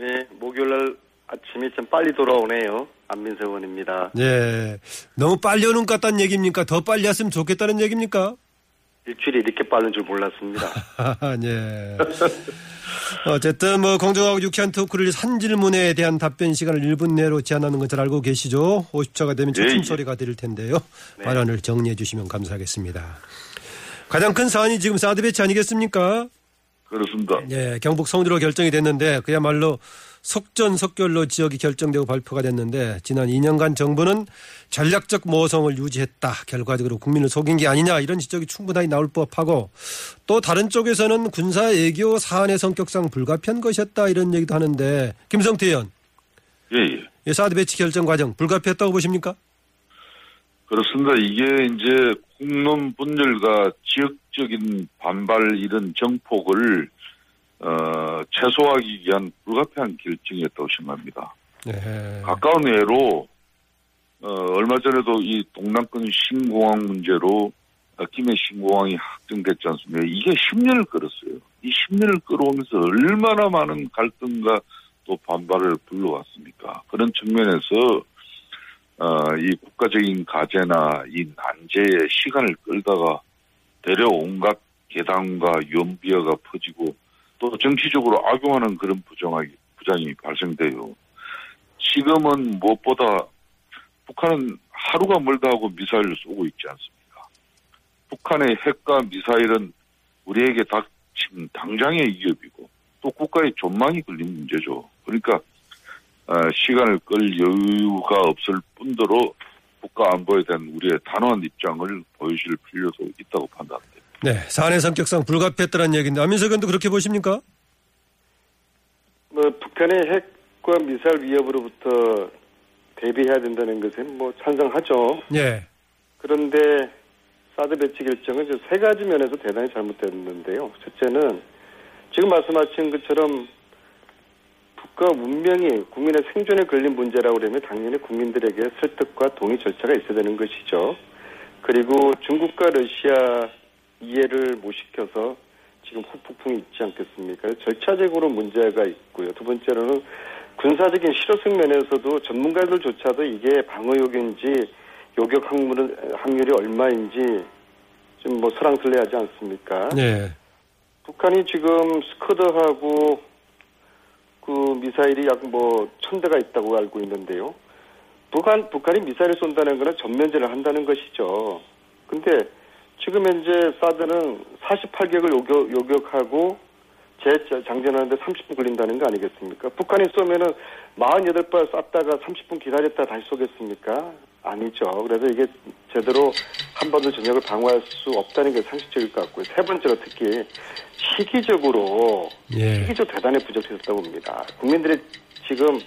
네, 목요일 날 아침이 좀 빨리 돌아오네요. 안민석 의원입니다. 예. 너무 빨리 오는 것 같다는 얘기입니까? 더 빨리 왔으면 좋겠다는 얘기입니까? 일주일이 이렇게 빠른 줄 몰랐습니다. 예. 어쨌든 뭐 공정하고 유쾌한 토크를 한 질문에 대한 답변 시간을 1분 내로 제한하는 건 잘 알고 계시죠? 50초가 되면 예, 초침 예. 소리가 들릴 텐데요. 네. 발언을 정리해 주시면 감사하겠습니다. 가장 큰 사안이 지금 사드 배치 아니겠습니까? 그렇습니다. 예, 경북 성주로 결정이 됐는데 그야말로 속전속결로 지역이 결정되고 발표가 됐는데 지난 2년간 정부는 전략적 모성을 유지했다. 결과적으로 국민을 속인 게 아니냐 이런 지적이 충분하게 나올 법하고 또 다른 쪽에서는 군사 애교 사안의 성격상 불가피한 것이었다 이런 얘기도 하는데 김성태 의원 예, 예. 이 사드 배치 결정 과정 불가피했다고 보십니까? 그렇습니다. 이게 이제 국론 분열과 지역적인 반발 이런 정폭을 어, 최소화하기 위한 불가피한 결정이었다고 생각합니다. 네. 가까운 예로 어, 얼마 전에도 이 동남권 신공항 문제로 어, 김해 신공항이 확정됐지 않습니까? 이게 10년을 끌었어요. 이 10년을 끌어오면서 얼마나 많은 갈등과 또 반발을 불러왔습니까? 그런 측면에서 어, 이 국가적인 가제나 이 난제에 시간을 끌다가 대려 온갖 계담과 연비어가 퍼지고 또 정치적으로 악용하는 그런 부정이, 부장이 발생돼요. 지금은 무엇보다 북한은 하루가 멀다 하고 미사일을 쏘고 있지 않습니까? 북한의 핵과 미사일은 우리에게 닥친 당장의 위협이고 또 국가의 전망이 걸린 문제죠. 그러니까 어, 시간을 끌 여유가 없을 뿐더러 국가 안보에 대한 우리의 단호한 입장을 보여줄 필요도 있다고 판단합니다. 네, 사안의 성격상 불가피했다는 얘기인데 안민석 의원도 그렇게 보십니까? 뭐 북한의 핵과 미사일 위협으로부터 대비해야 된다는 것은 뭐 찬성하죠. 예. 그런데 사드 배치 결정은 이제 세 가지 면에서 대단히 잘못됐는데요. 첫째는 지금 말씀하신 것처럼 국가 문명이 국민의 생존에 걸린 문제라고 그러면 당연히 국민들에게 설득과 동의 절차가 있어야 되는 것이죠. 그리고 중국과 러시아 이해를 못 시켜서 지금 후폭풍이 있지 않겠습니까? 절차적으로 문제가 있고요. 두 번째로는 군사적인 실효성 면에서도 전문가들조차도 이게 방어 요격인지 요격 확률은 확률이 얼마인지 좀뭐 설랑설레하지 않습니까? 네. 북한이 지금 스커드하고 그 미사일이 약 뭐 천 대가 있다고 알고 있는데요. 북한 북한이 미사일을 쏜다는 것은 전면제를 한다는 것이죠. 근데 지금 현재 사드는 48격을 요격, 요격하고 재장전하는데 30분 걸린다는 거 아니겠습니까? 북한이 쏘면은 48발 쐈다가 30분 기다렸다 다시 쏘겠습니까? 아니죠. 그래서 이게 제대로 한반도 전역을 방어할 수 없다는 게 상식적일 것 같고요. 세 번째로 특히 시기적으로 예. 시기적 대단히 부족했다고 봅니다. 국민들이 지금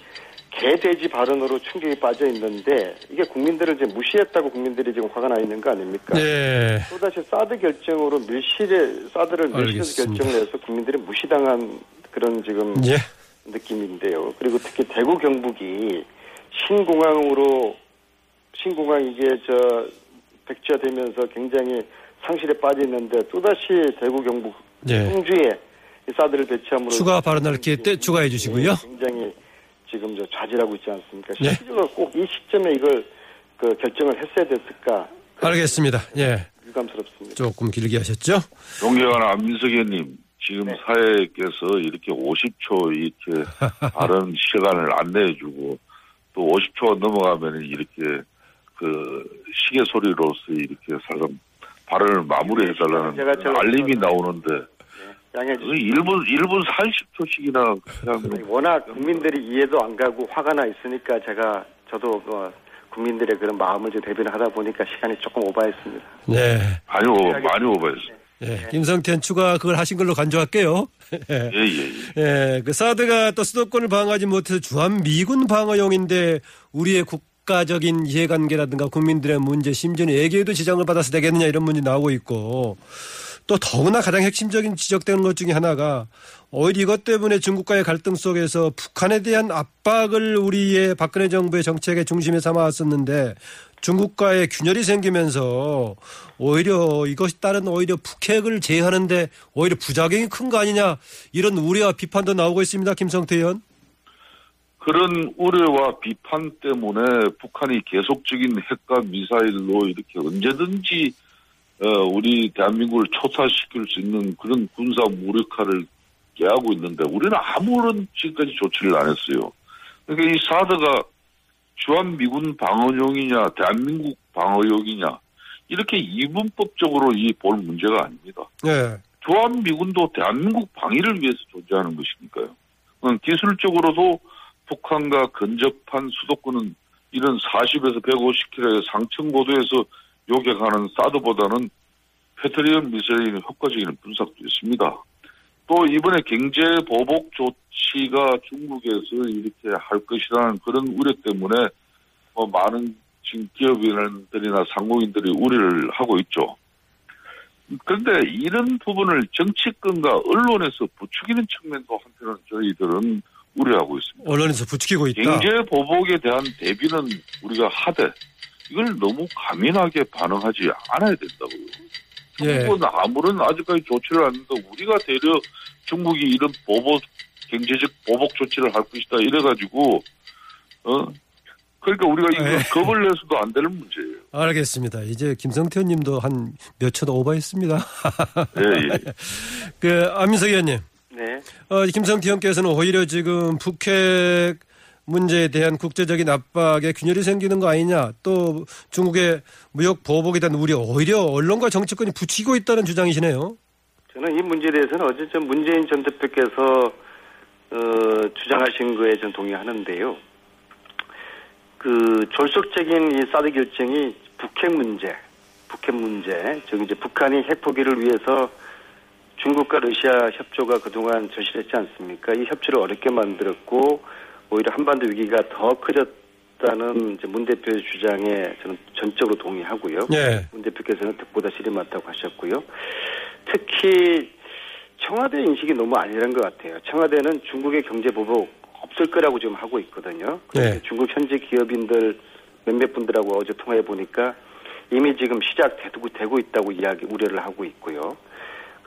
개돼지 발언으로 충격이 빠져 있는데 이게 국민들을 이제 무시했다고 국민들이 지금 화가 나 있는 거 아닙니까? 네. 또다시 사드 결정으로 밀실에 사드를 밀실에서. 결정을 해서 국민들이 무시당한 그런 지금 예. 느낌인데요. 그리고 특히 대구 경북이 신공항으로 신공항 이게 저 백지화되면서 굉장히 상실에 빠져 있는데 또다시 대구 경북 예. 성주에 이 사드를 배치함으로 추가 발언할 기회 때 추가해 주시고요. 예, 굉장히 지금 저 좌절하고 있지 않습니까? 네. 실질적으로 꼭 이 시점에 이걸 그 결정을 했어야 됐을까? 알겠습니다. 예. 유감스럽습니다. 조금 길게 하셨죠? 존경하는 안민석 의원님, 지금 네. 사회께서 이렇게 50초 이렇게 다른 시간을 안 내주고 또 50초가 넘어가면 이렇게 그 시계 소리로서 이렇게 살금 발언을 마무리해달라는 알림이 나오는데 양해 그 주시기 1분 1분 40초씩이나 그냥 워낙 국민들이 이해도 안 가고 화가 나 있으니까 제가 저도 어, 국민들의 그런 마음을 좀 대변을 하다 보니까 시간이 조금 오버했습니다. 네. 많이 오 많이 오버했어요. 예, 김성태는 추가 그걸 하신 걸로 간주할게요. 예, 예, 예. 예, 그 사드가 또 수도권을 방어하지 못해서 주한 미군 방어용인데 우리의 국 가적인 이해관계라든가 국민들의 문제 심지어는 외교에도 지장을 받아서 되겠느냐 이런 문제 나오고 있고 또 더구나 가장 핵심적인 지적되는 것 중에 하나가 오히려 이것 때문에 중국과의 갈등 속에서 북한에 대한 압박을 우리의 박근혜 정부의 정책의 중심에 삼아왔었는데 중국과의 균열이 생기면서 오히려 이것이 따른 오히려 북핵을 제어하는데 오히려 부작용이 큰 거 아니냐 이런 우려와 비판도 나오고 있습니다. 김성태 의원. 그런 우려와 비판 때문에 북한이 계속적인 핵과 미사일로 이렇게 언제든지 어, 우리 대한민국을 초사시킬 수 있는 그런 군사 무력화를 깨하고 있는데 우리는 아무런 지금까지 조치를 안 했어요. 그러니까 이 사드가 주한 미군 방어용이냐 대한민국 방어용이냐 이렇게 이분법적으로 이 볼 문제가 아닙니다. 예. 주한 미군도 대한민국 방위를 위해서 존재하는 것이니까요. 음, 기술적으로도 북한과 근접한 수도권은 이런 40에서 150km의 상층 고도에서 요격하는 사드보다는 패트리언 미사일이 효과적인 분석도 있습니다. 또 이번에 경제 보복 조치가 중국에서 이렇게 할 것이라는 그런 우려 때문에 뭐 많은 지금 기업인들이나 상공인들이 우려를 하고 있죠. 그런데 이런 부분을 정치권과 언론에서 부추기는 측면도 한편은 저희들은 우려하고 있습니다. 언론에서 부추기고 있다. 경제 보복에 대한 대비는 우리가 하되 이걸 너무 가민하게 반응하지 않아야 된다고요. 예. 중국은 아무런 아직까지 조치를 안 했는데 우리가 되려 중국이 이런 보복 경제적 보복 조치를 할 것이다 이래가지고 어 그러니까 우리가 이거 예. 겁을 내서도 안 되는 문제예요. 알겠습니다. 이제 김성태 의원님도 한 몇 초 오버했습니다. 예, 예. 그 안민석 의원님. 네. 어, 김성태 의원께서는 오히려 지금 북핵 문제에 대한 국제적인 압박에 균열이 생기는 거 아니냐 또 중국의 무역 보복에 대한 우려 오히려 언론과 정치권이 부추기고 있다는 주장이시네요. 저는 이 문제에 대해서는 어제 전 문재인 전 대표께서 어, 주장하신 거에 전 동의하는데요. 그 졸속적인 이 사드 결정이 북핵 문제, 북핵 문제, 즉 이제 북한이 핵 포기를 위해서 중국과 러시아 협조가 그동안 절실했지 않습니까? 이 협조를 어렵게 만들었고 오히려 한반도 위기가 더 커졌다는 문 대표의 주장에 저는 전적으로 동의하고요. 예. 문 대표께서는 득보다 실이 많다고 하셨고요. 특히 청와대 인식이 너무 아니란 것 같아요. 청와대는 중국의 경제 보복 없을 거라고 지금 하고 있거든요. 네. 중국 현지 기업인들 몇몇 분들하고 어제 통화해 보니까 이미 지금 시작되고 되고 있다고 이야기 우려를 하고 있고요.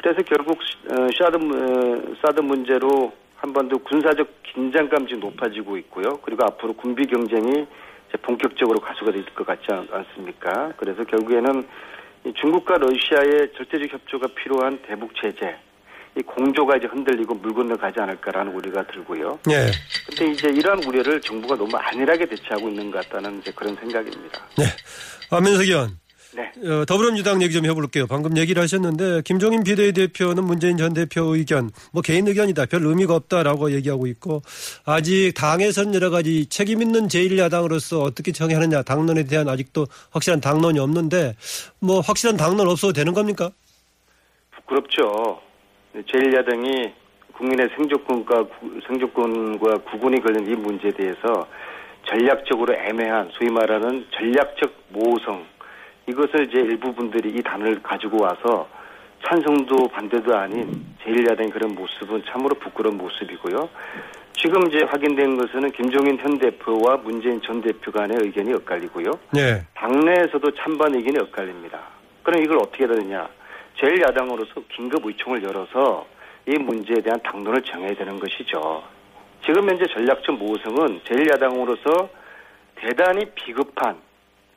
그래서 결국 어, 문- 어, 사드 문제로 한반도 군사적 긴장감이 높아지고 있고요. 그리고 앞으로 군비 경쟁이 본격적으로 가수가 될 것 같지 않, 않습니까? 그래서 결국에는 이 중국과 러시아의 절대적 협조가 필요한 대북 제재, 이 공조가 이제 흔들리고 물 건너가지 않을까라는 우려가 들고요. 예. 근데 이제 이러한 우려를 정부가 너무 안일하게 대처하고 있는 것 같다는 이제 그런 생각입니다. 네. 안민석 의원. 네. 어, 더불어민주당 얘기 좀 해볼게요. 방금 얘기를 하셨는데 김종인 비대위대표는 문재인 전 대표 의견 뭐 개인 의견이다 별 의미가 없다라고 얘기하고 있고 아직 당에선 여러 가지 책임 있는 제1야당으로서 어떻게 정의하느냐 당론에 대한 아직도 확실한 당론이 없는데 뭐 확실한 당론 없어도 되는 겁니까? 부끄럽죠. 제1야당이 국민의 생존권과 구- 생존권과 구분이 걸린 이 문제에 대해서 전략적으로 애매한 소위 말하는 전략적 모호성 이것을 이제 일부 분들이 이 단어를 가지고 와서 찬성도 반대도 아닌 제1야당의 그런 모습은 참으로 부끄러운 모습이고요. 지금 이제 확인된 것은 김종인 현 대표와 문재인 전 대표 간의 의견이 엇갈리고요. 네. 당내에서도 찬반 의견이 엇갈립니다. 그럼 이걸 어떻게 해야 되느냐? 제1야당으로서 긴급 의총을 열어서 이 문제에 대한 당론을 정해야 되는 것이죠. 지금 현재 전략적 모성은 제1야당으로서 대단히 비급한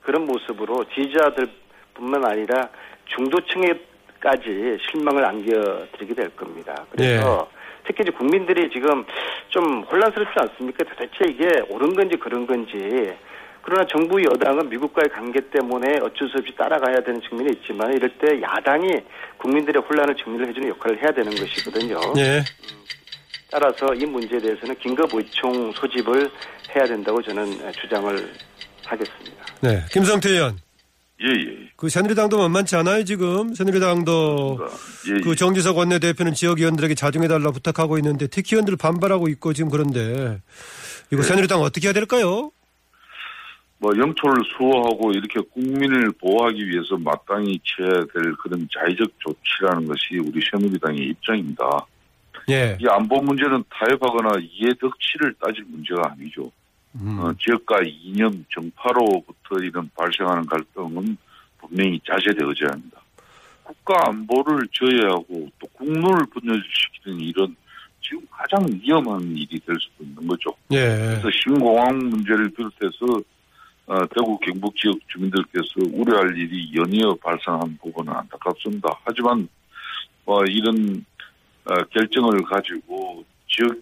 그런 모습으로 지지자들뿐만 아니라 중도층에까지 실망을 안겨드리게 될 겁니다. 그래서 특히 이제 국민들이 지금 좀 혼란스럽지 않습니까? 도대체 이게 옳은 건지 그런 건지. 그러나 정부 여당은 미국과의 관계 때문에 어쩔 수 없이 따라가야 되는 측면이 있지만 이럴 때 야당이 국민들의 혼란을 정리를 해주는 역할을 해야 되는 것이거든요. 네. 따라서 이 문제에 대해서는 긴급 의총 소집을 해야 된다고 저는 주장을 하겠습니다. 네. 김성태 의원. 예, 예. 그 새누리당도 만만치 않아요 지금 새누리당도 예, 예. 그 정지석 원내대표는 지역 의원들에게 자중해달라 부탁하고 있는데 특히 의원들 반발하고 있고 지금 그런데 이거 네. 새누리당 어떻게 해야 될까요? 뭐 영토를 수호하고 이렇게 국민을 보호하기 위해서 마땅히 취해야 될 그런 자의적 조치라는 것이 우리 새누리당의 입장입니다. 예. 이 안보 문제는 타협하거나 이해덕치를 따질 문제가 아니죠. 음. 어, 지역과 이념, 정파로부터 이런 발생하는 갈등은 분명히 자제되어져야 합니다. 국가 안보를 저해하고 또 국론을 분열시키는 이런 지금 가장 위험한 일이 될 수도 있는 거죠. 예. 그래서 신공항 문제를 비롯해서 어, 대구 경북 지역 주민들께서 우려할 일이 연이어 발생한 부분은 안타깝습니다. 하지만 어, 이런 어, 결정을 가지고 지역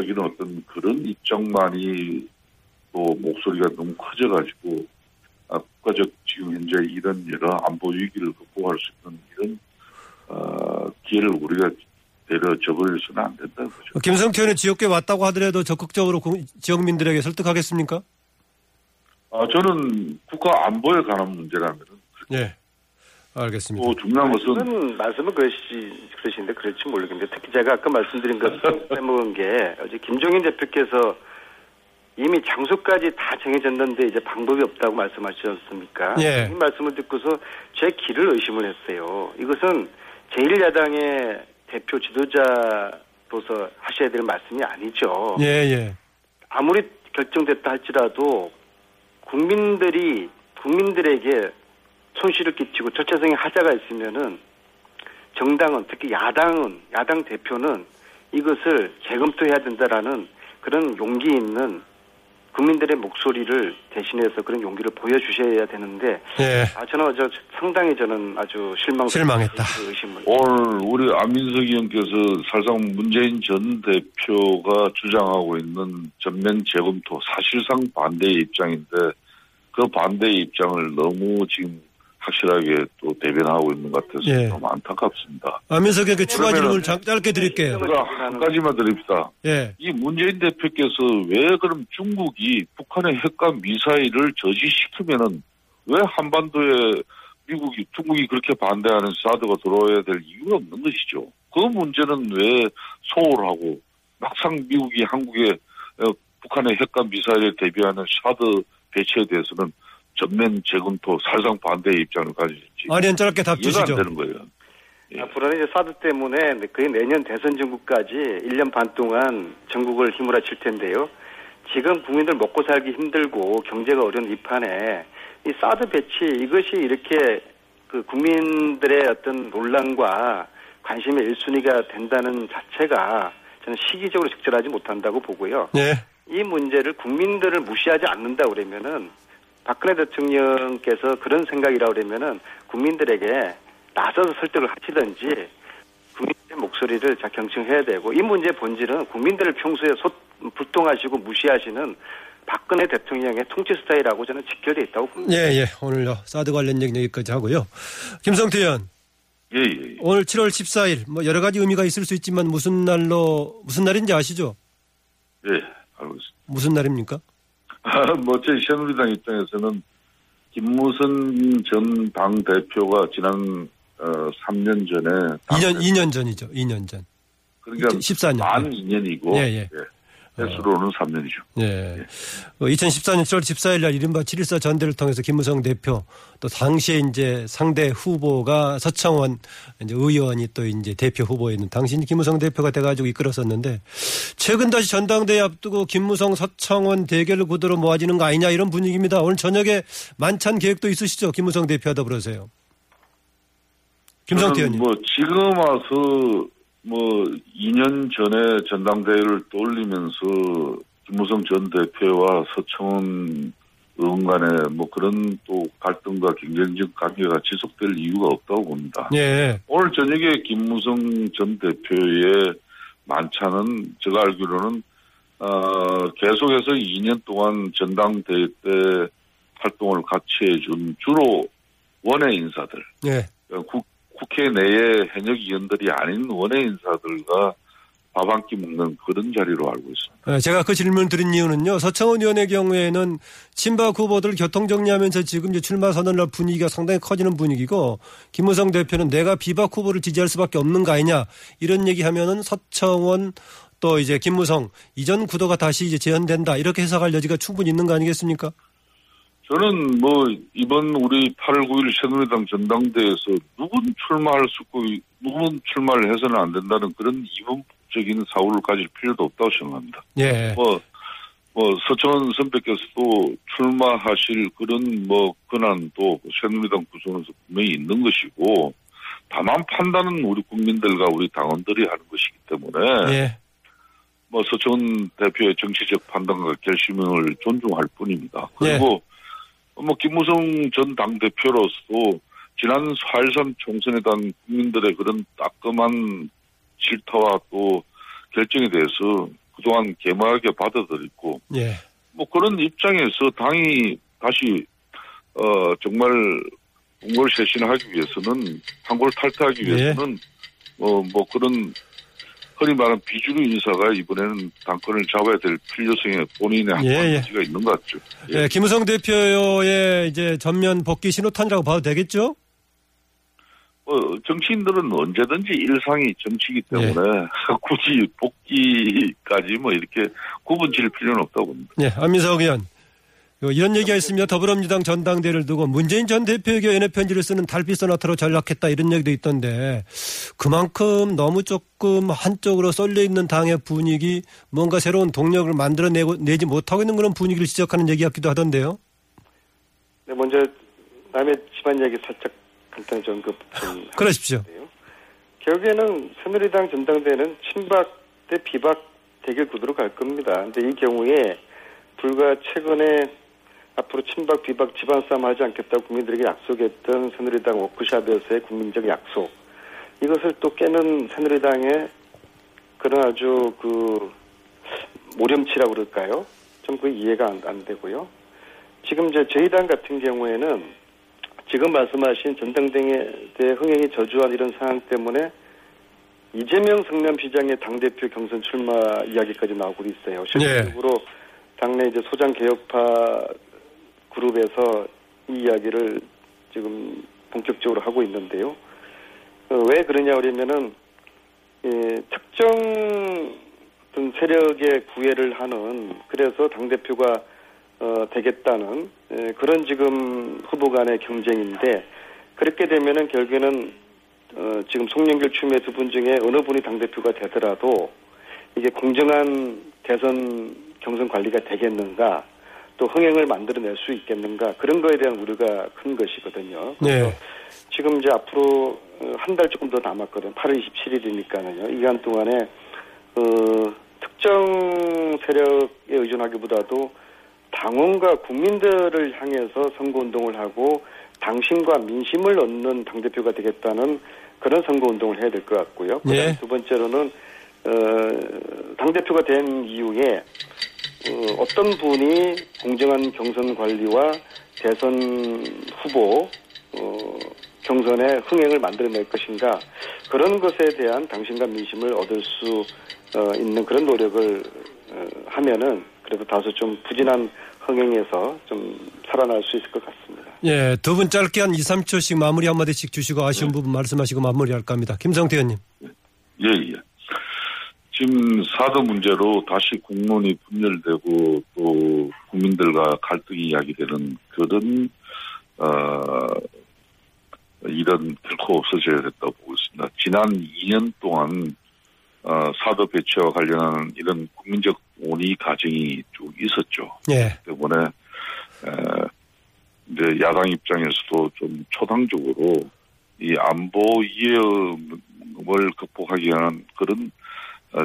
적인 어떤 그런 입장만이 또 목소리가 너무 커져가지고 아, 국가적 지금 현재 이런 여러 안보 위기를 극복할 수 있는 이런 어, 기회를 우리가 내려 저버려서는 안 된다는 거죠. 김성태 의원은 지역에 왔다고 하더라도 적극적으로 공- 지역민들에게 설득하겠습니까? 아, 저는 국가 안보에 관한 문제라면 예. 알겠습니다. 또 중요한 것은 말씀은, 말씀은 그러시, 그러시는데 그럴지 모르겠는데 특히 제가 아까 말씀드린 것 빼먹은 게 어제 김종인 대표께서 이미 장소까지 다 정해졌는데 이제 방법이 없다고 말씀하시지 않습니까? 예. 이 말씀을 듣고서 제 길을 의심을 했어요. 이것은 제1야당의 대표 지도자로서 하셔야 될 말씀이 아니죠. 예, 예. 아무리 결정됐다 할지라도 국민들이 국민들에게 손실을 끼치고 절차성의 하자가 있으면은 정당은 특히 야당은 야당 대표는 이것을 재검토해야 된다라는 그런 용기 있는 국민들의 목소리를 대신해서 그런 용기를 보여주셔야 되는데 예. 아 저는 저 상당히 저는 아주 실망 실망했다. 의심을 오늘 우리 안민석 의원께서 사실상 문재인 전 대표가 주장하고 있는 전면 재검토 사실상 반대의 입장인데 그 반대의 입장을 너무 지금 확실하게 또 대변하고 있는 것 같아서 예. 좀 안타깝습니다. 안민석에게 추가 그러면은- 질문을 장- 짧게 드릴게요. 한 가지만 드립시다. 예. 이 문재인 대표께서 왜 그럼 중국이 북한의 핵과 미사일을 저지시키면은 왜 한반도에 미국이 중국이 그렇게 반대하는 사드가 들어와야 될 이유가 없는 것이죠. 그 문제는 왜 소홀하고 막상 미국이 한국에 어, 북한의 핵과 미사일에 대비하는 사드 배치에 대해서는 전면 재검토 사실상 반대의 입장을 가질지 아니면 짧게 답 이해가 안 주시죠. 되는 거예요. 예. 앞으로는 이제 사드 때문에 거의 내년 대선 전국까지 1년 반 동안 전국을 휘몰아칠 텐데요. 지금 국민들 먹고 살기 힘들고 경제가 어려운 이 판에 이 사드 배치 이것이 이렇게 그 국민들의 어떤 논란과 관심의 1순위가 된다는 자체가 저는 시기적으로 적절하지 못한다고 보고요. 예. 이 문제를 국민들을 무시하지 않는다 그러면은 박근혜 대통령께서 그런 생각이라 그러면은 국민들에게 나서서 설득을 하시든지 국민의 목소리를 자 경청해야 되고 이 문제의 본질은 국민들을 평소에 소, 불통하시고 무시하시는 박근혜 대통령의 통치 스타일하고 저는 직결돼 있다고 봅니다. 예, 예. 오늘 사드 관련 얘기 여기까지 하고요. 김성태 의원, 예, 예. 오늘 7월 14일 뭐 여러 가지 의미가 있을 수 있지만 무슨 날로 무슨 날인지 아시죠? 예, 알고 있습니다. 무슨 날입니까? 뭐, 저희 새누리당 입장에서는 김무선 전 당 대표가 지난, 어, 3년 전에. 2년 2년 전이죠. 2년 전. 그러니까 14년. 만 2년이고. 예, 예. 횟수로는 3년이죠. 예. 2014년 7월 14일 날 이른바 7.14 전대를 통해서 김무성 대표 또 당시에 이제 상대 후보가 서청원 이제 의원이 또 이제 대표 후보였는 당시 이제 김무성 대표가 돼가지고 이끌었었는데 최근 다시 전당대회 앞두고 김무성 서청원 대결 구도로 모아지는 거 아니냐 이런 분위기입니다. 오늘 저녁에 만찬 계획도 있으시죠? 김무성 대표와 더불어서요. 김성태 의원님. 뭐, 지금 와서 뭐, 2년 전에 전당대회를 떠올리면서 김무성 전 대표와 서청원 의원 간에 뭐 그런 또 갈등과 경쟁적 관계가 지속될 이유가 없다고 봅니다. 예. 오늘 저녁에 김무성 전 대표의 만찬은 제가 알기로는 어, 계속해서 2년 동안 전당대회 때 활동을 같이 해준 주로 원외 인사들, 예. 국, 국회 내의 현역 의원들이 아닌 원외 인사들과 밥 한 끼 먹는 그런 자리로 알고 있습니다. 예, 제가 그 질문 드린 이유는요. 서청원 의원의 경우에는 친박 후보들 교통정리하면서 지금 이제 출마 선언할 분위기가 상당히 커지는 분위기고 김무성 대표는 내가 비박 후보를 지지할 수밖에 없는 거 아니냐 이런 얘기하면은 서청원 또 이제 김무성 이전 구도가 다시 이제 재현된다 이렇게 해석할 여지가 충분히 있는 거 아니겠습니까? 저는 뭐 이번 우리 8월 9일 새누리당 전당대회에서 누군 출마할 수 있고 누군 출마를 해서는 안 된다는 그런 이분적인 사고를 가질 필요도 없다고 생각합니다. 예. 뭐, 뭐 서청원 선배께서도 출마하실 그런 뭐 권한도 새누리당 구성에서 분명히 있는 것이고 다만 판단은 우리 국민들과 우리 당원들이 하는 것이기 때문에 예. 뭐 서청원 대표의 정치적 판단과 결심을 존중할 뿐입니다. 그리고 뭐 김무성 전 당대표로서 지난 4.13 총선에 대한 국민들의 그런 따끔한 질타와 또 결정에 대해서 그동안 개막하게 받아들였고 예. 뭐 그런 입장에서 당이 다시 어 정말 공고를 쇄신하기 위해서는 한골 탈퇴하기 예. 위해서는 어뭐 그런 흔히 말하는 비주류 인사가 이번에는 당권을 잡아야 될 필요성에 본인의 예, 예. 한가지가 있는 것 같죠. 예, 김무성 대표의 이제 전면 복귀 신호탄이라고 봐도 되겠죠? 어, 정치인들은 언제든지 일상이 정치이기 예. 때문에 굳이 복귀까지 뭐 이렇게 구분 지을 필요는 없다고 봅니다. 예, 안민석 의원. 요 이런 얘기가 있습니다. 더불어민주당 전당대회를 두고 문재인 전 대표에게 연애 편지를 쓰는 달빛 소나타로 전락했다 이런 얘기도 있던데 그만큼 너무 조금 한쪽으로 쏠려 있는 당의 분위기 뭔가 새로운 동력을 만들어내고 내지 못하고 있는 그런 분위기를 지적하는 얘기 같기도 하던데요. 네, 먼저 남의 집안 얘기 살짝 간단히 좀 언급 좀 그러십시오. 결국에는 새누리당 전당대회는 친박 대 비박 대결 구도로 갈 겁니다. 근데 이 경우에 불과 최근에 앞으로 친박 비박 집안 싸움 하지 않겠다고 국민들에게 약속했던 새누리당 워크샵에서의 국민적 약속 이것을 또 깨는 새누리당의 그런 아주 그 모렴치라고 그럴까요? 좀 그 이해가 안, 안 되고요. 지금 이제 저희 당 같은 경우에는 지금 말씀하신 전당대회 흥행이 저조한 이런 상황 때문에 이재명 성남시장의 당대표 경선 출마 이야기까지 나오고 있어요. 실질적으로 당내 이제 소장 개혁파 그룹에서 이 이야기를 지금 본격적으로 하고 있는데요. 어, 왜 그러냐 그러면은 예, 특정 어떤 세력의 구애를 하는 그래서 당 대표가 어, 되겠다는 예, 그런 지금 후보 간의 경쟁인데 그렇게 되면은 결국에는 어, 지금 송영길 추미애 두 분 중에 어느 분이 당 대표가 되더라도 이게 공정한 대선 경선 관리가 되겠는가 또 흥행을 만들어낼 수 있겠는가 그런 거에 대한 우려가 큰 것이거든요. 네. 지금 이제 앞으로 한 달 조금 더 남았거든요. 8월 27일이니까는요. 이 기간 동안에 어, 특정 세력에 의존하기보다도 당원과 국민들을 향해서 선거운동을 하고 당신과 민심을 얻는 당대표가 되겠다는 그런 선거운동을 해야 될 것 같고요. 예. 두 번째로는 어, 당대표가 된 이후에 어, 어떤 분이 공정한 경선 관리와 대선 후보 어, 경선의 흥행을 만들어낼 것인가 그런 것에 대한 당신과 민심을 얻을 수 어, 있는 그런 노력을 어, 하면은 그래도 다소 좀 부진한 흥행에서 좀 살아날 수 있을 것 같습니다. 예, 두 분 짧게 한 2, 3초씩 마무리 한마디씩 주시고 아쉬운 부분 말씀하시고 마무리할까 합니다. 김성태 의원님. 예, 예. 지금 사드 문제로 다시 국론이 분열되고 또 국민들과 갈등이 이야기되는 그런 어 일은 결코 없어져야 된다고 보고 있습니다. 지난 2년 동안 어, 사드 배치와 관련한 이런 국민적 논의 과정이 쭉 있었죠. 예. 때문에 에, 이제 야당 입장에서도 좀 초당적으로 이 안보 위험을 극복하기 위한 그런 어,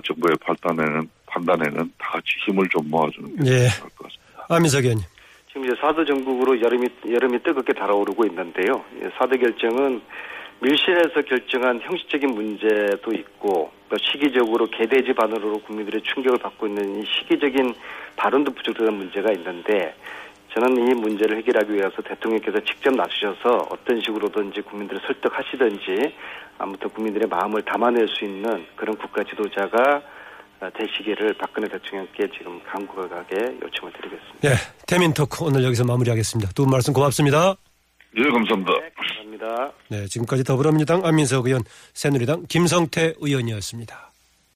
정부의 판단에는 판단에는 다 같이 힘을 좀 모아주는 게 예. 좋을 것 같습니다. 안민석 의원님. 지금 이제 사드 정국으로 여름이 여름이 뜨겁게 달아오르고 있는데요. 예, 사드 결정은 밀실에서 결정한 형식적인 문제도 있고 또 시기적으로 개돼지 반응으로 국민들의 충격을 받고 있는 이 시기적인 발언도 부족한 문제가 있는데 저는 이 문제를 해결하기 위해서 대통령께서 직접 나서셔서 어떤 식으로든지 국민들을 설득하시든지 아무튼 국민들의 마음을 담아낼 수 있는 그런 국가 지도자가 되시기를 박근혜 대통령께 지금 강국하게 요청을 드리겠습니다. 예, 태민 토크 오늘 여기서 마무리하겠습니다. 두 분 말씀 고맙습니다. 예, 감사합니다. 네, 감사합니다. 네, 지금까지 더불어민주당 안민석 의원, 새누리당 김성태 의원이었습니다.